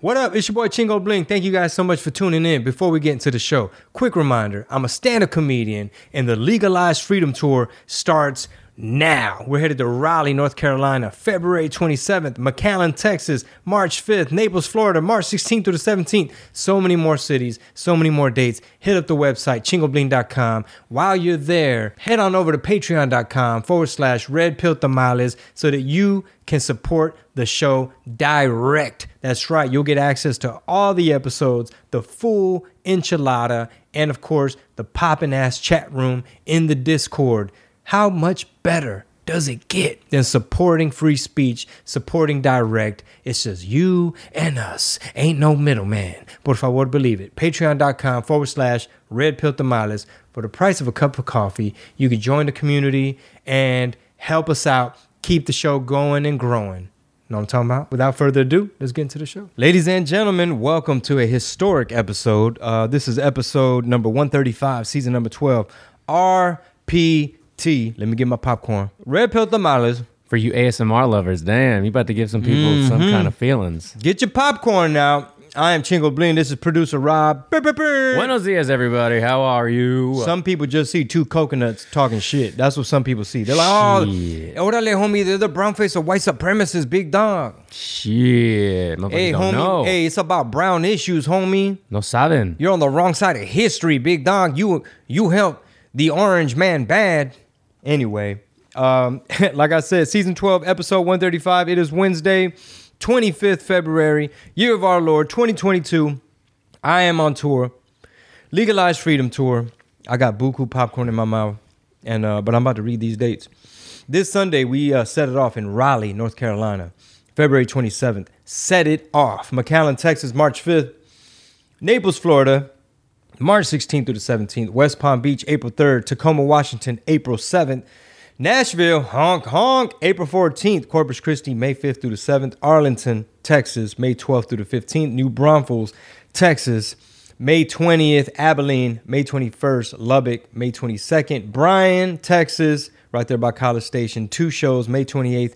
What up? It's your boy Chingo Bling. Thank you guys so much for tuning in. Before we get into the show, quick reminder I'm a stand up comedian, and the Legalized Freedom Tour starts now. We're headed to Raleigh, North Carolina, February 27th, McAllen, Texas, March 5th, Naples, Florida, March 16th through the 17th. So many more cities, so many more dates. Hit up the website, chingobling.com. While you're there, head on over to patreon.com forward slash red pill tamales so that you can support the show direct. That's right, you'll get access to all the episodes, the full enchilada, and of course, the poppin' ass chat room in the Discord. How much better does it get than supporting free speech, supporting direct? It's just you and us. Ain't no middleman. Por favor, believe it. Patreon.com forward slash red pill tamales. For the price of a cup of coffee, you can join the community and help us out, keep the show going and growing. Know what I'm talking about? Without further ado, let's get into the show. Ladies and gentlemen, welcome to a historic episode. Uh, this is episode number 135, season number 12. RP T. Let me get my popcorn. Red pill tamales. For you ASMR lovers, damn, you about to give some people some Mm-hmm. kind of feelings. Get your popcorn now. I am Chingo Bling. This is producer Rob. Brr, brr, brr. Buenos dias, everybody. How are you? Some people just see two coconuts talking shit. That's what some people see. They're like, oh, Shit. orale, homie, they're the brown face of white supremacists, big dog. Shit, motherfuckers Hey, don't homie. know. Hey, it's about brown issues, homie. No saben. You're on the wrong side of history, big dog. You you helped the orange man bad. Anyway, um, like I said, season 12, episode 135. It is Wednesday, 25th February, year of our Lord, 2022. I am on tour, Legalized Freedom Tour. I got buku popcorn in my mouth, and uh, but I'm about to read these dates. This Sunday, we uh, set it off in Raleigh, North Carolina, February 27th. Set it off. McAllen, Texas, March 5th. Naples, Florida, March 16th through the 17th. West Palm Beach, April 3rd. Tacoma, Washington, April 7th. Nashville, honk, honk, April 14th. Corpus Christi, May 5th through the 7th. Arlington, Texas, May 12th through the 15th. New Braunfels, Texas, May 20th. Abilene, May 21st. Lubbock, May 22nd. Bryan, Texas, right there by College Station. Two shows, May 28th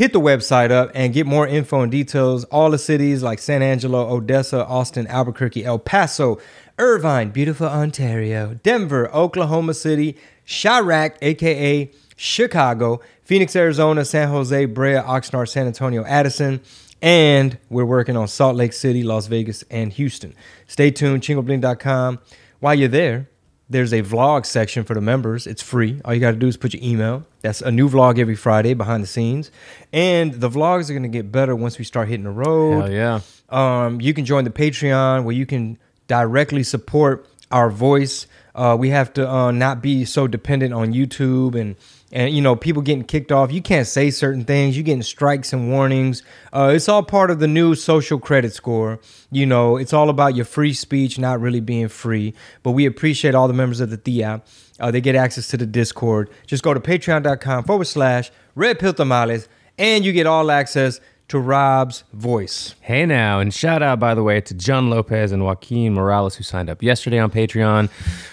hit the website up and get more info and details. All the cities like San Angelo, Odessa, Austin, Albuquerque, El Paso, Irvine, beautiful Ontario, Denver, Oklahoma City, Chiraq, aka Chicago, Phoenix, Arizona, San Jose, Brea, Oxnard, San Antonio, Addison. And we're working on Salt Lake City, Las Vegas, and Houston. Stay tuned, chingobling.com. While you're there, there's a vlog section for the members. It's free. All you got to do is put your email. That's a new vlog every Friday behind the scenes. And the vlogs are going to get better once we start hitting the road. Hell yeah. Um, you can join the Patreon where you can directly support our voice. Uh, we have to uh, not be so dependent on YouTube and and you know people getting kicked off. You can't say certain things. You getting strikes and warnings. Uh, it's all part of the new social credit score. You know, it's all about your free speech not really being free. But we appreciate all the members of the Thea. Uh, they get access to the Discord. Just go to patreon.com forward slash red pill tamales and you get all access to Rob's voice. Hey now, and shout out by the way to John Lopez and Joaquin Morales who signed up yesterday on Patreon.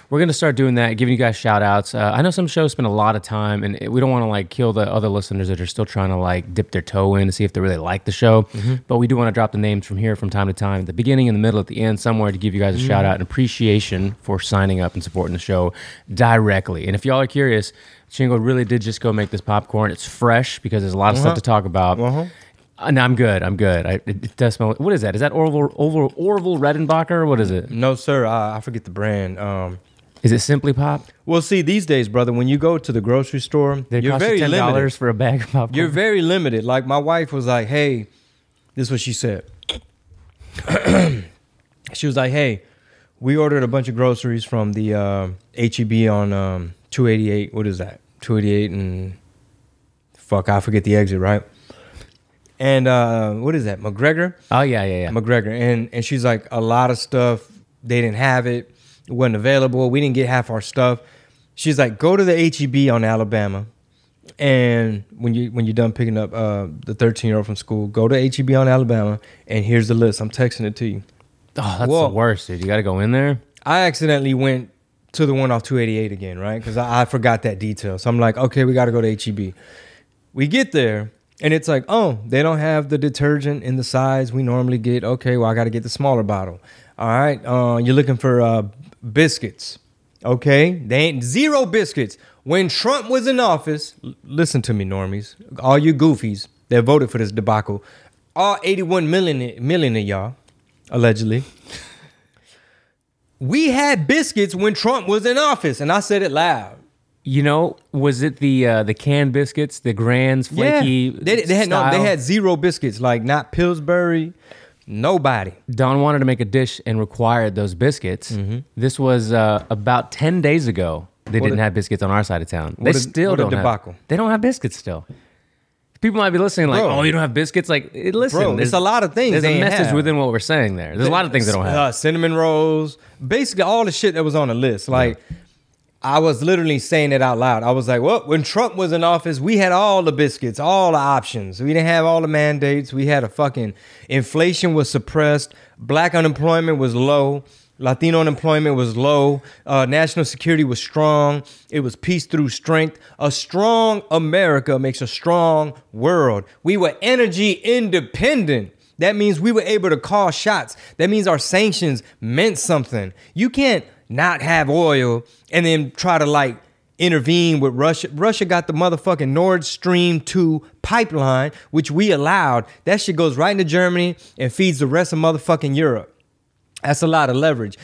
We're gonna start doing that, giving you guys shout outs. Uh, I know some shows spend a lot of time, and we don't want to like kill the other listeners that are still trying to like dip their toe in to see if they really like the show. Mm-hmm. But we do want to drop the names from here from time to time, at the beginning, in the middle, at the end, somewhere to give you guys a mm-hmm. shout out and appreciation for signing up and supporting the show directly. And if y'all are curious, Chingo really did just go make this popcorn. It's fresh because there's a lot of stuff uh-huh. to talk about. Uh-huh. Uh, no, I'm good. I'm good. I, it, it does smell. What is that? Is that Orville Orville, Orville Redenbacher? What is it? No, sir. I, I forget the brand. Um, Is it Simply Pop? well, see, these days, brother, when you go to the grocery store, They you're cost very you ten limited. dollars for a bag of popcorn. You're very limited. Like my wife was like, "Hey, this is what she said." she was like, "Hey, we ordered a bunch of groceries from the uh, HEB on um, 288. What is that? 288 and fuck, I forget the exit, right? And uh, what is that? McGregor. oh yeah, yeah, yeah. McGregor, and and she's like, a lot of stuff they didn't have it, it wasn't available. We didn't get half our stuff. She's like, go to the HEB on Alabama, and when you when you're done picking up uh, the 13 year old from school, go to HEB on Alabama, and here's the list. I'm texting it to you. oh, that's Whoa. the worst, dude. You got to go in there. I accidentally went to the one off 288 again, right? Because I, I forgot that detail. So I'm like, okay, we got to go to HEB. We get there, And it's like, oh, they don't have the detergent in the size we normally get. Okay, well, I got to get the smaller bottle. All right, uh, you're looking for uh, biscuits. Okay, they ain't zero biscuits. When Trump was in office, l- listen to me, normies, all you goofies that voted for this debacle, all 81 million, million of y'all, allegedly. We had biscuits when Trump was in office, and I said it loud. You know, was it the uh, the canned biscuits, the Grands flaky? Yeah, they, they had no, they had zero biscuits, like not Pillsbury, nobody. Don wanted to make a dish and required those biscuits. This was uh, about ten days ago. They What didn't a- have biscuits on our side of town. They a- still don't debacle. have. They don't have biscuits still. People might be listening like, Bro. "Oh, you don't have biscuits." Like, eh, listen, Bro, there's it's a lot of things There's a message have. within what we're saying there. There's a lot of things they don't have. Uh, cinnamon rolls, basically all the shit that was on the list. Like, I was literally saying it out loud. I was like, well, when Trump was in office, we had all the biscuits, all the options. We didn't have all the mandates. We had a fucking inflation was suppressed, black unemployment was low. Latino unemployment was low. Uh, national security was strong. It was peace through strength. A strong America makes a strong world. We were energy independent. That means we were able to call shots. That means our sanctions meant something. You can't not have oil and then try to like intervene with Russia. Russia got the motherfucking Nord Stream 2 pipeline, which we allowed. That shit goes right into Germany and feeds the rest of motherfucking Europe. That's a lot of leverage.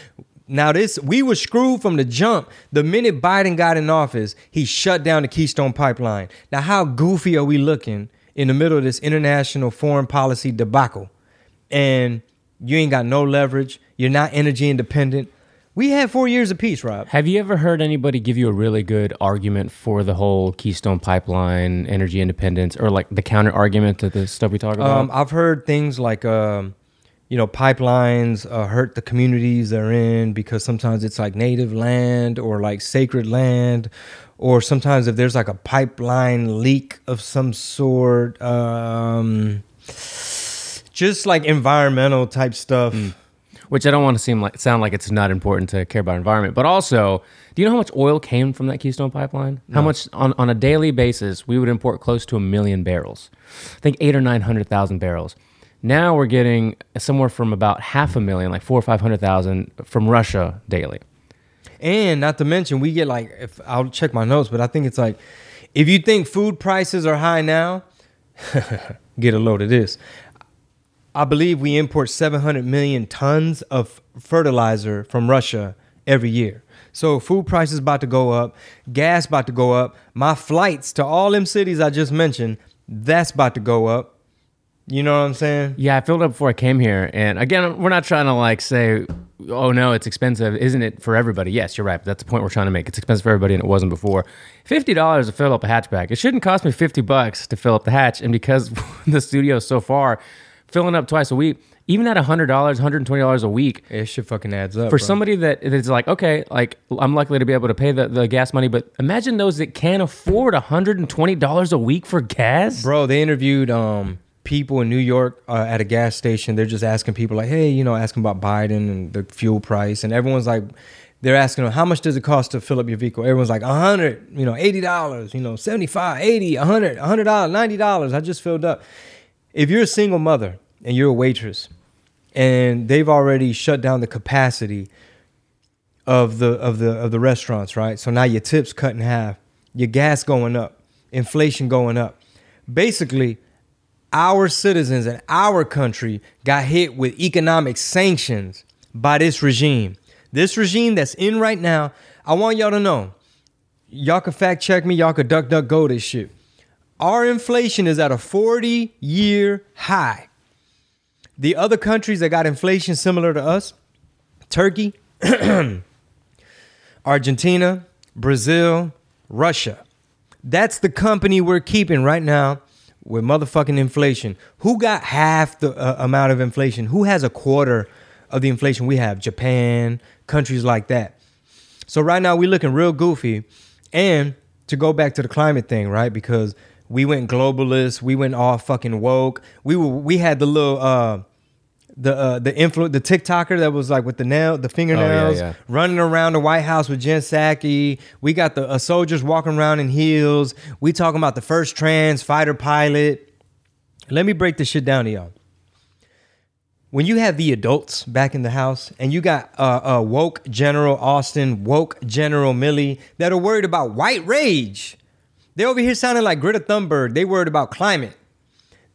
Now this we were screwed from the jump. The minute Biden got in office, he shut down the Keystone pipeline. Now how goofy are we looking in the middle of this international foreign policy debacle? And you ain't got no leverage. You're not energy independent. We had four years of peace, Rob. Have you ever heard anybody give you a really good argument for the whole Keystone Pipeline, energy independence, or like the counter argument to the stuff we talk about? Um, I've heard things like, um, you know, pipelines uh, hurt the communities they're in because sometimes it's like native land or like sacred land, or sometimes if there's like a pipeline leak of some sort, um, just like environmental type stuff. which I don't want to seem like sound like it's not important to care about environment, but also, do you know how much oil came from that Keystone pipeline? How much on, on a daily basis we would import close to a million barrels. I think eight or nine hundred thousand barrels. Now we're getting somewhere from about half a million, like four or five hundred thousand from Russia daily. And not to mention, we get like, if I'll check my notes, but I think it's like, if you think food prices are high now, get a load of this. I believe we import 700 million tons of fertilizer from Russia every year. So food prices about to go up, gas about to go up. My flights to all them cities I just mentioned, that's about to go up. You know what I'm saying? Yeah, I filled up before I came here, and again, we're not trying to like say, "Oh no, it's expensive." Isn't it for everybody? Yes, you're right. But that's the point we're trying to make. It's expensive for everybody, and it wasn't before. Fifty dollars to fill up a hatchback. It shouldn't cost me fifty bucks to fill up the hatch, and because the studio so far filling up twice a week, even at hundred dollars, hundred and twenty dollars a week, It should fucking adds up. for bro. somebody that is like, okay, like I'm likely to be able to pay the, the gas money, but imagine those that can't afford $120 a week for gas. Bro, they interviewed um people in New York uh, at a gas station. They're just asking people like, "Hey, you know, asking about Biden and the fuel price," and everyone's like, they're asking them, "How much does it cost to fill up your vehicle?" Everyone's like, "A hundred, you know, eighty dollars, you know, 75 80 a hundred, a hundred dollars, ninety dollars. I just filled up." If you're a single mother and you're a waitress, and they've already shut down the capacity of the of the of the restaurants, right? So now your tips cut in half, your gas going up, inflation going up. Basically, our citizens and our country got hit with economic sanctions by this regime. This regime that's in right now, I want y'all to know. Y'all can fact check me, y'all can duck duck go this shit. Our inflation is at a 40 year high. The other countries that got inflation similar to us, Turkey, Argentina, Brazil, Russia. That's the company we're keeping right now with motherfucking inflation. Who got half the uh, amount of inflation? Who has a quarter of the inflation we have? Japan, countries like that. So right now we're looking real goofy. And to go back to the climate thing, right? Because we went globalist, we went all fucking woke. We were we had the little uh the uh, the influ the TikToker that was like with the nail the fingernails yeah. running around the White House with Jen Psaki. We got the uh, soldiers walking around in heels. We talking about the first trans fighter pilot. Let me break this shit down to y'all. When you have the adults back in the house and you got uh, uh, woke General Austin, woke General Milley that are worried about white rage, they over here sounding like Greta Thunberg. They worried about climate.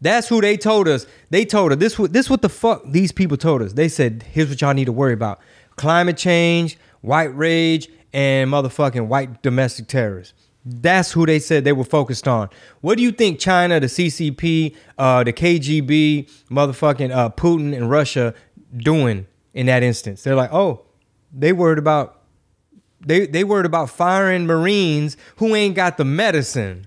That's who they told us. They told us this. what- This what the fuck these people told us. They said, "Here's what y'all need to worry about: climate change, white rage, and motherfucking white domestic terrorists." That's who they said they were focused on. What do you think China, the CCP, uh, the KGB, motherfucking uh, Putin, and Russia doing in that instance? They're like, oh, they worried about they they worried about firing Marines who ain't got the medicine.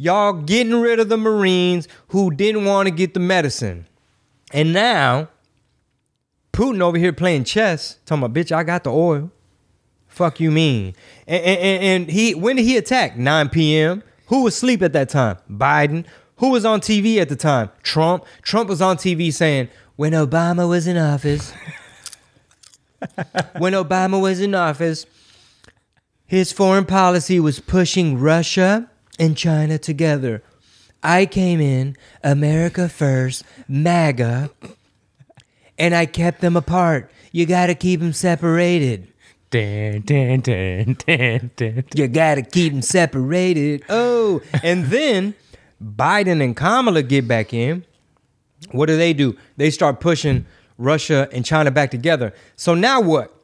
Y'all getting rid of the Marines who didn't want to get the medicine. And now, Putin over here playing chess, talking about, bitch, I got the oil. Fuck you mean? And, and, and- he when did he attack? 9 p.m. Who was asleep at that time? Biden. Who was on TV at the time? Trump. Trump was on TV saying, when Obama was in office, when Obama was in office, his foreign policy was pushing Russia and China together. I came in, America first, MAGA, and I kept them apart. You gotta keep them separated. Dan, dan, dan, dan, dan. You gotta keep them separated. Oh, and then Biden and Kamala get back in. What do they do? They start pushing Russia and China back together. So now what?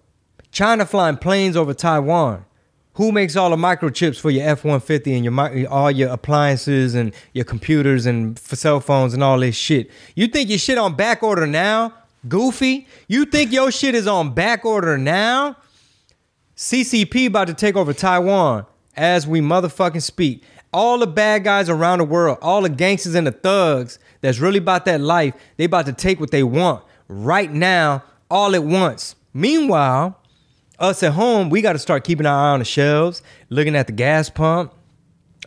China flying planes over Taiwan. Who makes all the microchips for your F one fifty and your all your appliances and your computers and f- cell phones and all this shit? You think your shit on back order now, Goofy? You think your shit is on back order now? CCP about to take over Taiwan as we motherfucking speak. All the bad guys around the world, all the gangsters and the thugs that's really about that life, they about to take what they want right now, all at once. Meanwhile, us at home, we got to start keeping our eye on the shelves, looking at the gas pump,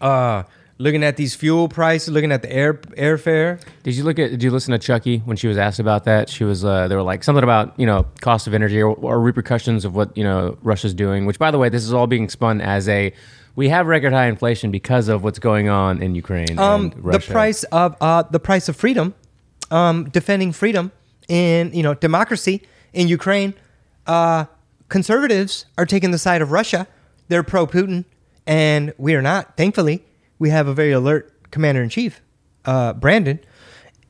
uh, looking at these fuel prices, looking at the air airfare. Did you look at? Did you listen to Chucky when she was asked about that? She was. Uh, they were like something about you know cost of energy or, or repercussions of what you know Russia's doing. Which, by the way, this is all being spun as a. We have record high inflation because of what's going on in Ukraine um, and the price of uh, the price of freedom, um, defending freedom in you know democracy in Ukraine. Uh, conservatives are taking the side of Russia. They're pro Putin, and we are not. Thankfully, we have a very alert commander in chief, uh, Brandon,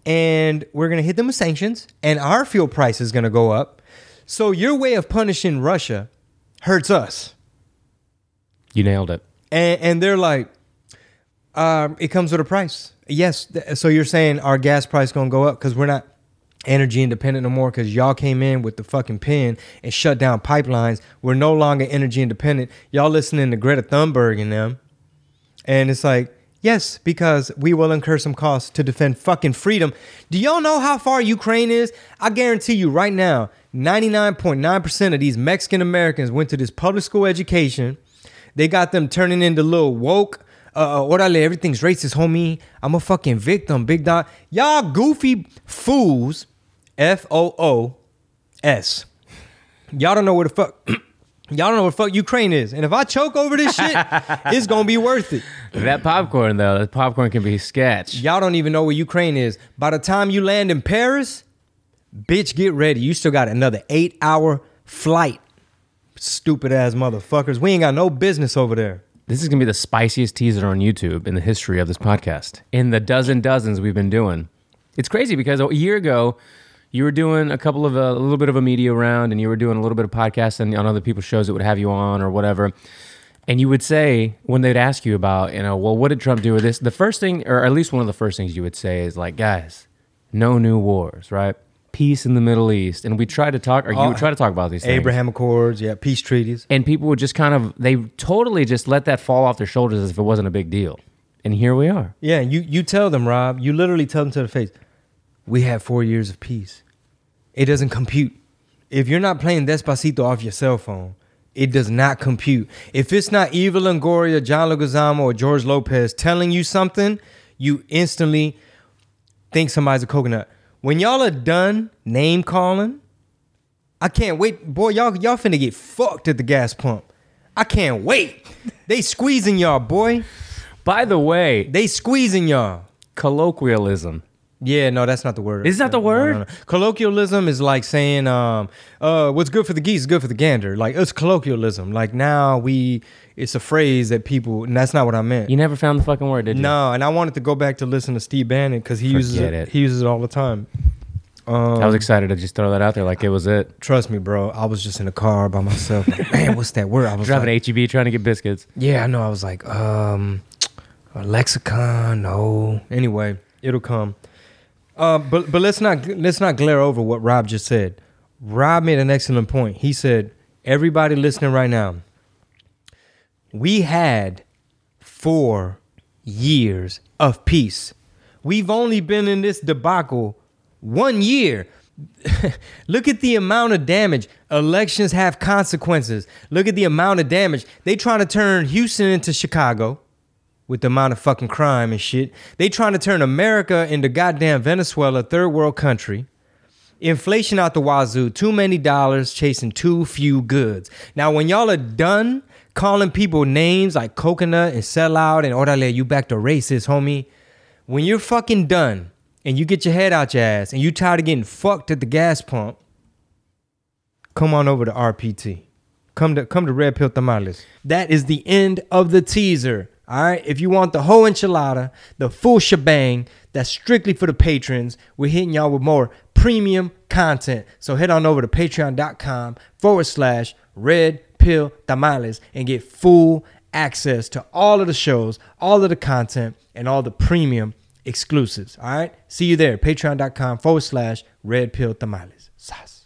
and we're gonna hit them with sanctions, and our fuel price is gonna go up. So your way of punishing Russia hurts us You nailed it. and and they're like, um, it comes with a price. Yes, th- so you're saying our gas price gonna go up because we're not energy independent no more because y'all came in with the fucking pen and shut down pipelines. We're no longer energy independent. Y'all listening to Greta Thunberg and them, and it's like. Yes, because we will incur some costs to defend fucking freedom. Do y'all know how far Ukraine is? I guarantee you right now, 99.9% of these Mexican Americans went to this public school education. They got them turning into little woke. Uh, orale, everything's racist, homie. I'm a fucking victim, big dog. Y'all goofy fools. F O O S. Y'all don't know where the fuck. Y'all don't know what the fuck Ukraine is. And if I choke over this shit, it's gonna be worth it. That popcorn though, that popcorn can be sketch. Y'all don't even know where Ukraine is. By the time you land in Paris, bitch, get ready. You still got another eight hour flight. Stupid ass motherfuckers. We ain't got no business over there. This is gonna be the spiciest teaser on YouTube in the history of this podcast. In the dozen dozens we've been doing, it's crazy because a year ago you were doing a couple of uh, a little bit of a media round, and you were doing a little bit of podcasting on other people's shows that would have you on or whatever. And you would say when they'd ask you about, you know, well, what did Trump do with this? The first thing, or at least one of the first things you would say is like, guys, no new wars, right? Peace in the Middle East, and we try to talk, or you would try to talk about these things. Abraham Accords, yeah, peace treaties. and people would just kind of they totally just let that fall off their shoulders as if it wasn't a big deal and here we are Yeah, you you tell them, Rob. You literally tell them to the face. We had four years of peace. It doesn't compute. If you're not playing Despacito off your cell phone, it does not compute. If it's not Eva Longoria, John Leguizamo, or George Lopez telling you something, you instantly think somebody's a coconut. When y'all are done name calling, I can't wait. Boy, y'all y'all finna get fucked at the gas pump. I can't wait. They squeezing y'all, boy. by the way They squeezing y'all. colloquialism. Yeah, no, that's not the word. Is that the word? no, no. Colloquialism is like saying, um, uh, what's good for the geese is good for the gander. Like it's colloquialism. Like now we, it's a phrase that people, and that's not what I meant. You never found the fucking word, did you? No, and I wanted to go back to listen to Steve Bannon because he uses it, it. He uses it all the time. Um, I was excited to just throw that out there like it was it. trust me, bro. I was just in the car by myself. Like, Man, what's that word? I was Driving like, HEB trying to get biscuits. yeah, I know. I was like, um, a lexicon. No. Anyway, it'll come. Uh, but but let's not let's not glare over what Rob just said. Rob made an excellent point. He said, everybody listening right now, we had four years of peace. We've only been in this debacle one year. Look at the amount of damage. Elections have consequences. Look at the amount of damage. They trying to turn Houston into Chicago with the amount of fucking crime and shit. They trying to turn America into goddamn Venezuela, third world country. Inflation out the wazoo, too many dollars chasing too few goods. Now, when y'all are done calling people names like coconut and sellout and orale, you back to racist, homie. When you're fucking done and you get your head out your ass and you tired of getting fucked at the gas pump, come on over to RPT. Come to come to Red Pill Tamales. That is the end of the teaser. All right. If you want the whole enchilada, the full shebang, that's strictly for the patrons. We're hitting y'all with more premium content. So head on over to patreon.com forward slash red pill tamales and get full access to all of the shows, all of the content, and all the premium exclusives. All right. See you there. Patreon.com forward slash red pill tamales. Sas.